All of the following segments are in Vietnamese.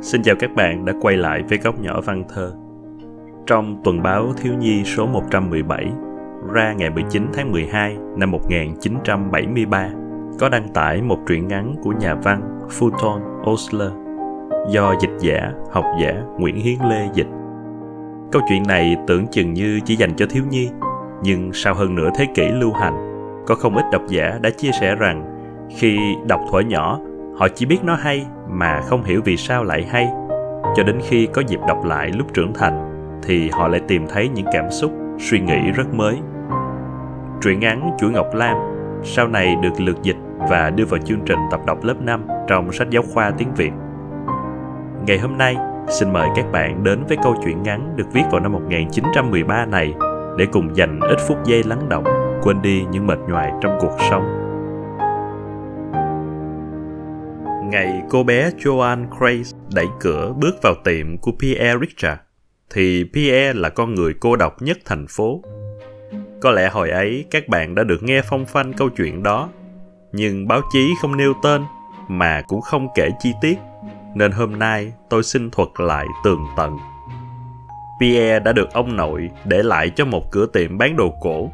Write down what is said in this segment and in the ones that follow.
Xin chào các bạn đã quay lại với góc nhỏ văn thơ. Trong tuần báo Thiếu nhi số 117 ra ngày 19 tháng 12 năm 1973 có đăng tải một truyện ngắn của nhà văn Fulton Osler do dịch giả, học giả Nguyễn Hiến Lê dịch. Câu chuyện này tưởng chừng như chỉ dành cho thiếu nhi, nhưng sau hơn nửa thế kỷ lưu hành, có không ít độc giả đã chia sẻ rằng khi đọc thuở nhỏ, họ chỉ biết nó hay mà không hiểu vì sao lại hay. Cho đến khi có dịp đọc lại lúc trưởng thành, thì họ lại tìm thấy những cảm xúc, suy nghĩ rất mới. Truyện ngắn Chuỗi Ngọc Lam sau này được lượt dịch và đưa vào chương trình tập đọc lớp 5 trong sách giáo khoa tiếng Việt. Ngày hôm nay, xin mời các bạn đến với câu chuyện ngắn được viết vào năm 1913 này để cùng dành ít phút giây lắng động, quên đi những mệt nhoài trong cuộc sống. Ngày cô bé Joan Grace đẩy cửa bước vào tiệm của Pierre Richard, thì Pierre là con người cô độc nhất thành phố. Có lẽ hồi ấy các bạn đã được nghe phong phanh câu chuyện đó, nhưng báo chí không nêu tên mà cũng không kể chi tiết, nên hôm nay tôi xin thuật lại tường tận. Pierre đã được ông nội để lại cho một cửa tiệm bán đồ cổ.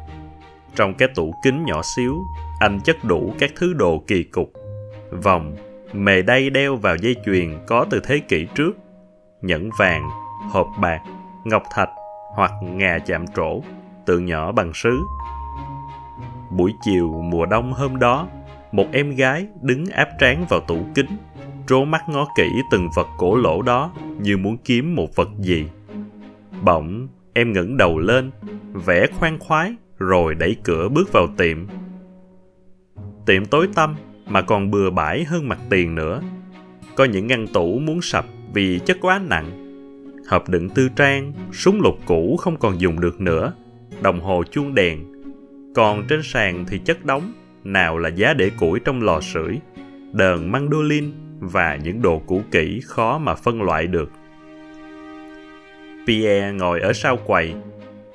Trong cái tủ kính nhỏ xíu, anh chất đủ các thứ đồ kỳ cục, vòng, mề đay đeo vào dây chuyền có từ thế kỷ trước, nhẫn vàng, hộp bạc, ngọc thạch hoặc ngà chạm trổ, tượng nhỏ bằng sứ. Buổi chiều mùa đông hôm đó, một em gái đứng áp trán vào tủ kính, trố mắt ngó kỹ từng vật cổ lỗ đó như muốn kiếm một vật gì. Bỗng, em ngẩng đầu lên, vẻ khoan khoái, rồi đẩy cửa bước vào tiệm. Tiệm tối tăm mà còn bừa bãi hơn mặt tiền nữa. Có những ngăn tủ muốn sập vì chất quá nặng. Hộp đựng tư trang, súng lục cũ không còn dùng được nữa, đồng hồ chuông đèn. Còn trên sàn thì chất đóng, nào là giá để củi trong lò sưởi, đờn mandolin và những đồ cũ kỹ khó mà phân loại được. Pierre ngồi ở sau quầy,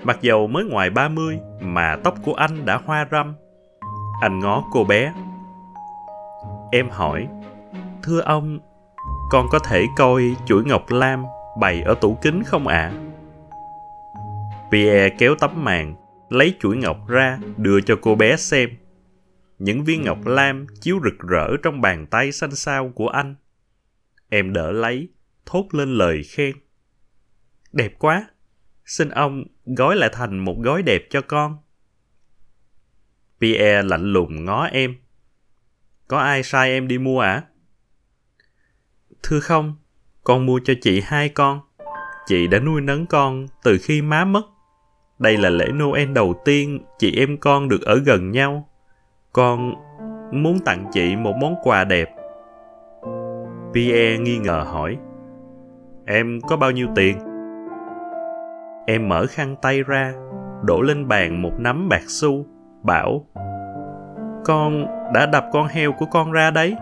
mặc dầu mới ngoài 30 mà tóc của anh đã hoa râm. Anh ngó cô bé, Em hỏi, thưa ông, con có thể coi chuỗi ngọc lam bày ở tủ kính không ạ? À? Pierre kéo tấm màn, lấy chuỗi ngọc ra đưa cho cô bé xem. Những viên ngọc lam chiếu rực rỡ trong bàn tay xanh xao của anh. Em đỡ lấy, thốt lên lời khen. Đẹp quá, xin ông gói lại thành một gói đẹp cho con. Pierre lạnh lùng ngó em. Có ai sai em đi mua à? Thưa không, con mua cho chị hai con. Chị đã nuôi nấng con từ khi má mất. Đây là lễ Noel đầu tiên chị em con được ở gần nhau. Con muốn tặng chị một món quà đẹp. Pierre nghi ngờ hỏi. Em có bao nhiêu tiền? Em mở khăn tay ra, đổ lên bàn một nắm bạc xu, bảo con đã đập con heo của con ra đấy.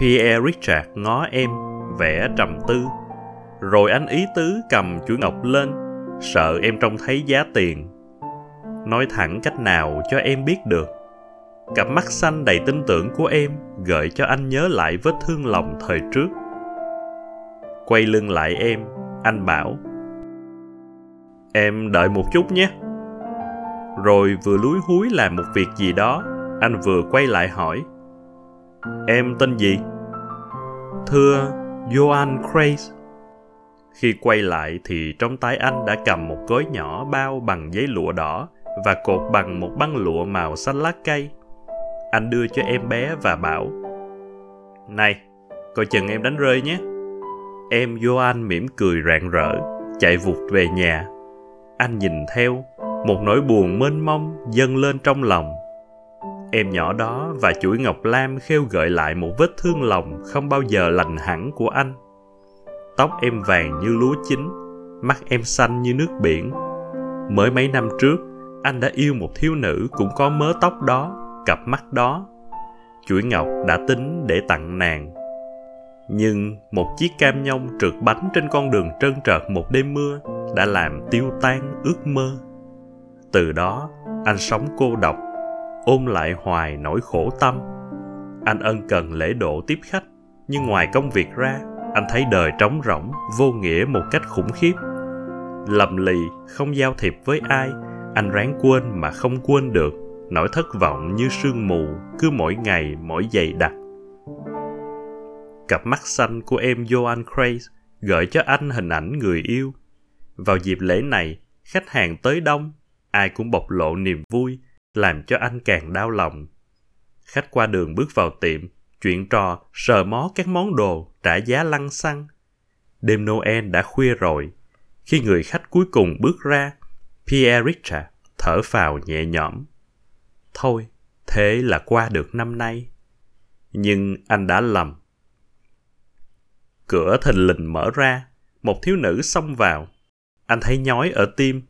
Pierre Richard ngó em, vẻ trầm tư. Rồi anh ý tứ cầm chuỗi ngọc lên, sợ em trông thấy giá tiền. Nói thẳng cách nào cho em biết được. Cặp mắt xanh đầy tin tưởng của em gợi cho anh nhớ lại vết thương lòng thời trước. Quay lưng lại em, anh bảo Em đợi một chút nhé rồi vừa lúi húi làm một việc gì đó, anh vừa quay lại hỏi. Em tên gì? Thưa joan craze. Khi quay lại thì trong tay anh đã cầm một gói nhỏ bao bằng giấy lụa đỏ và cột bằng một băng lụa màu xanh lá cây. Anh đưa cho em bé và bảo, này, coi chừng em đánh rơi nhé. Em joan mỉm cười rạng rỡ, chạy vụt về nhà. Anh nhìn theo một nỗi buồn mênh mông dâng lên trong lòng. Em nhỏ đó và chuỗi ngọc lam khêu gợi lại một vết thương lòng không bao giờ lành hẳn của anh. Tóc em vàng như lúa chín, mắt em xanh như nước biển. Mới mấy năm trước, anh đã yêu một thiếu nữ cũng có mớ tóc đó, cặp mắt đó. Chuỗi ngọc đã tính để tặng nàng. Nhưng một chiếc cam nhông trượt bánh trên con đường trơn trợt một đêm mưa đã làm tiêu tan ước mơ từ đó anh sống cô độc ôm lại hoài nỗi khổ tâm. Anh ân cần lễ độ tiếp khách nhưng ngoài công việc ra anh thấy đời trống rỗng vô nghĩa một cách khủng khiếp. Lầm lì không giao thiệp với ai anh ráng quên mà không quên được nỗi thất vọng như sương mù cứ mỗi ngày mỗi dày đặc. Cặp mắt xanh của em Joan Craze gợi cho anh hình ảnh người yêu. Vào dịp lễ này, khách hàng tới đông, ai cũng bộc lộ niềm vui, làm cho anh càng đau lòng. Khách qua đường bước vào tiệm, chuyện trò, sờ mó các món đồ, trả giá lăng xăng. Đêm Noel đã khuya rồi. Khi người khách cuối cùng bước ra, Pierre Richard thở phào nhẹ nhõm. Thôi, thế là qua được năm nay. Nhưng anh đã lầm. Cửa thình lình mở ra, một thiếu nữ xông vào. Anh thấy nhói ở tim.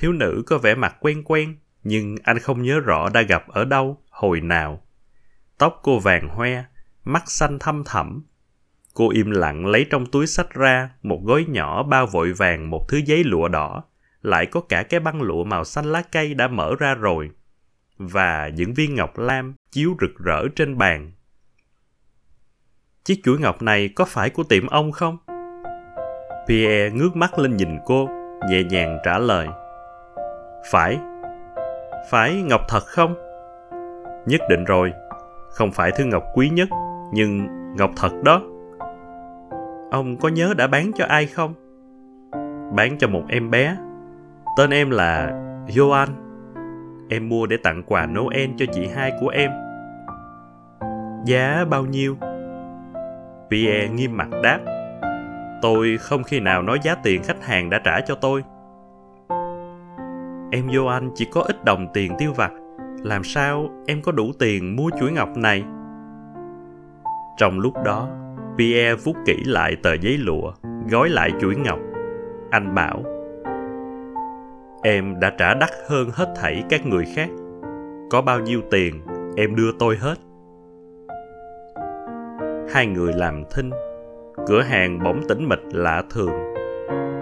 Thiếu nữ có vẻ mặt quen quen, nhưng anh không nhớ rõ đã gặp ở đâu, hồi nào. Tóc cô vàng hoe, mắt xanh thâm thẳm. Cô im lặng lấy trong túi sách ra một gói nhỏ bao vội vàng một thứ giấy lụa đỏ, lại có cả cái băng lụa màu xanh lá cây đã mở ra rồi. Và những viên ngọc lam chiếu rực rỡ trên bàn chiếc chuỗi ngọc này có phải của tiệm ông không? Pierre ngước mắt lên nhìn cô, nhẹ nhàng trả lời. Phải. Phải ngọc thật không? Nhất định rồi. Không phải thứ ngọc quý nhất, nhưng ngọc thật đó. Ông có nhớ đã bán cho ai không? Bán cho một em bé. Tên em là Joan. Em mua để tặng quà Noel cho chị hai của em. Giá bao nhiêu? Pierre nghiêm mặt đáp Tôi không khi nào nói giá tiền khách hàng đã trả cho tôi. Em vô anh chỉ có ít đồng tiền tiêu vặt. Làm sao em có đủ tiền mua chuỗi ngọc này? Trong lúc đó, Pierre vuốt kỹ lại tờ giấy lụa, gói lại chuỗi ngọc. Anh bảo, Em đã trả đắt hơn hết thảy các người khác. Có bao nhiêu tiền, em đưa tôi hết hai người làm thinh cửa hàng bỗng tĩnh mịch lạ thường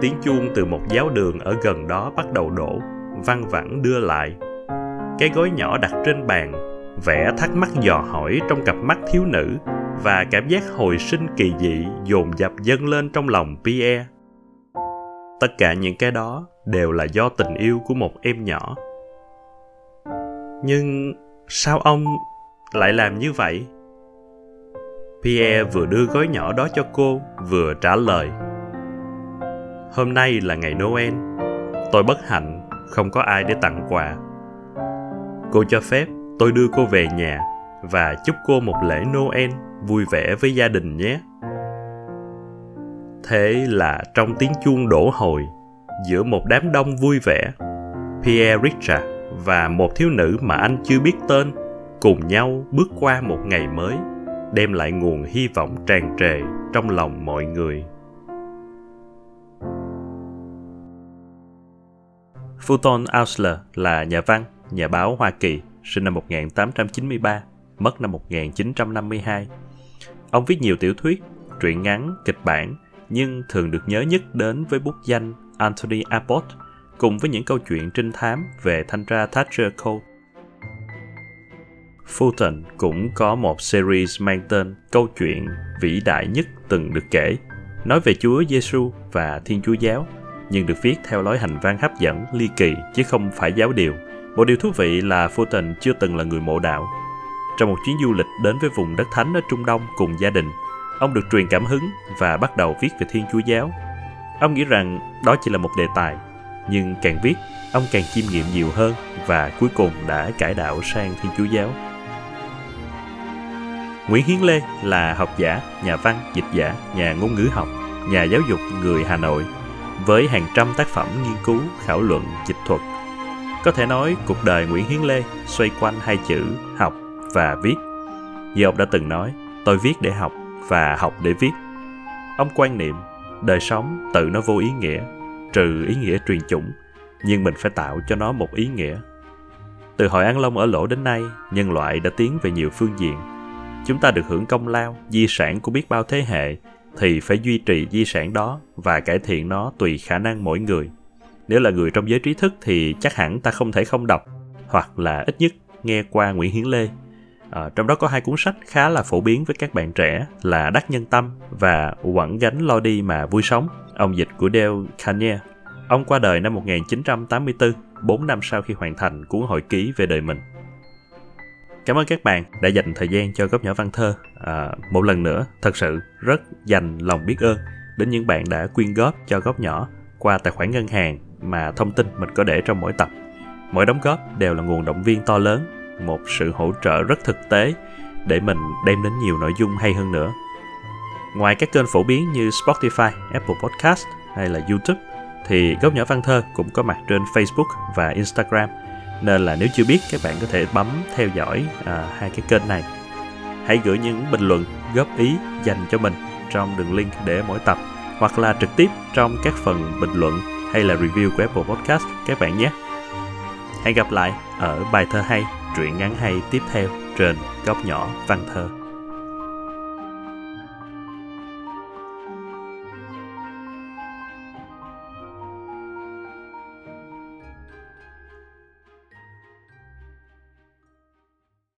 tiếng chuông từ một giáo đường ở gần đó bắt đầu đổ văng vẳng đưa lại cái gói nhỏ đặt trên bàn vẻ thắc mắc dò hỏi trong cặp mắt thiếu nữ và cảm giác hồi sinh kỳ dị dồn dập dâng lên trong lòng Pierre. Tất cả những cái đó đều là do tình yêu của một em nhỏ. Nhưng sao ông lại làm như vậy? Pierre vừa đưa gói nhỏ đó cho cô, vừa trả lời. Hôm nay là ngày Noel. Tôi bất hạnh, không có ai để tặng quà. Cô cho phép tôi đưa cô về nhà và chúc cô một lễ Noel vui vẻ với gia đình nhé. Thế là trong tiếng chuông đổ hồi, giữa một đám đông vui vẻ, Pierre Richard và một thiếu nữ mà anh chưa biết tên cùng nhau bước qua một ngày mới đem lại nguồn hy vọng tràn trề trong lòng mọi người. Fulton Ausler là nhà văn, nhà báo Hoa Kỳ, sinh năm 1893, mất năm 1952. Ông viết nhiều tiểu thuyết, truyện ngắn, kịch bản, nhưng thường được nhớ nhất đến với bút danh Anthony Abbott, cùng với những câu chuyện trinh thám về thanh tra Thatcher Cole Fulton cũng có một series mang tên Câu chuyện vĩ đại nhất từng được kể, nói về Chúa Giêsu và Thiên Chúa Giáo, nhưng được viết theo lối hành văn hấp dẫn, ly kỳ chứ không phải giáo điều. Một điều thú vị là Fulton chưa từng là người mộ đạo. Trong một chuyến du lịch đến với vùng đất thánh ở Trung Đông cùng gia đình, ông được truyền cảm hứng và bắt đầu viết về Thiên Chúa Giáo. Ông nghĩ rằng đó chỉ là một đề tài, nhưng càng viết, ông càng chiêm nghiệm nhiều hơn và cuối cùng đã cải đạo sang Thiên Chúa Giáo. Nguyễn Hiến Lê là học giả, nhà văn, dịch giả, nhà ngôn ngữ học, nhà giáo dục người Hà Nội với hàng trăm tác phẩm nghiên cứu, khảo luận, dịch thuật. Có thể nói cuộc đời Nguyễn Hiến Lê xoay quanh hai chữ học và viết. Như ông đã từng nói, tôi viết để học và học để viết. Ông quan niệm, đời sống tự nó vô ý nghĩa, trừ ý nghĩa truyền chủng, nhưng mình phải tạo cho nó một ý nghĩa. Từ hội An Long ở lỗ đến nay, nhân loại đã tiến về nhiều phương diện chúng ta được hưởng công lao, di sản của biết bao thế hệ, thì phải duy trì di sản đó và cải thiện nó tùy khả năng mỗi người. Nếu là người trong giới trí thức thì chắc hẳn ta không thể không đọc, hoặc là ít nhất nghe qua Nguyễn Hiến Lê. À, trong đó có hai cuốn sách khá là phổ biến với các bạn trẻ là Đắc Nhân Tâm và Quẳng gánh lo đi mà vui sống, ông dịch của Dale Carnegie. Ông qua đời năm 1984, 4 năm sau khi hoàn thành cuốn hồi ký về đời mình. Cảm ơn các bạn đã dành thời gian cho góc nhỏ văn thơ. À, một lần nữa, thật sự rất dành lòng biết ơn đến những bạn đã quyên góp cho góc nhỏ qua tài khoản ngân hàng mà thông tin mình có để trong mỗi tập. Mỗi đóng góp đều là nguồn động viên to lớn, một sự hỗ trợ rất thực tế để mình đem đến nhiều nội dung hay hơn nữa. Ngoài các kênh phổ biến như Spotify, Apple Podcast hay là YouTube thì Góc Nhỏ Văn Thơ cũng có mặt trên Facebook và Instagram nên là nếu chưa biết các bạn có thể bấm theo dõi à, hai cái kênh này hãy gửi những bình luận góp ý dành cho mình trong đường link để mỗi tập hoặc là trực tiếp trong các phần bình luận hay là review của Apple Podcast các bạn nhé. Hẹn gặp lại ở bài thơ hay, truyện ngắn hay tiếp theo trên góc nhỏ văn thơ.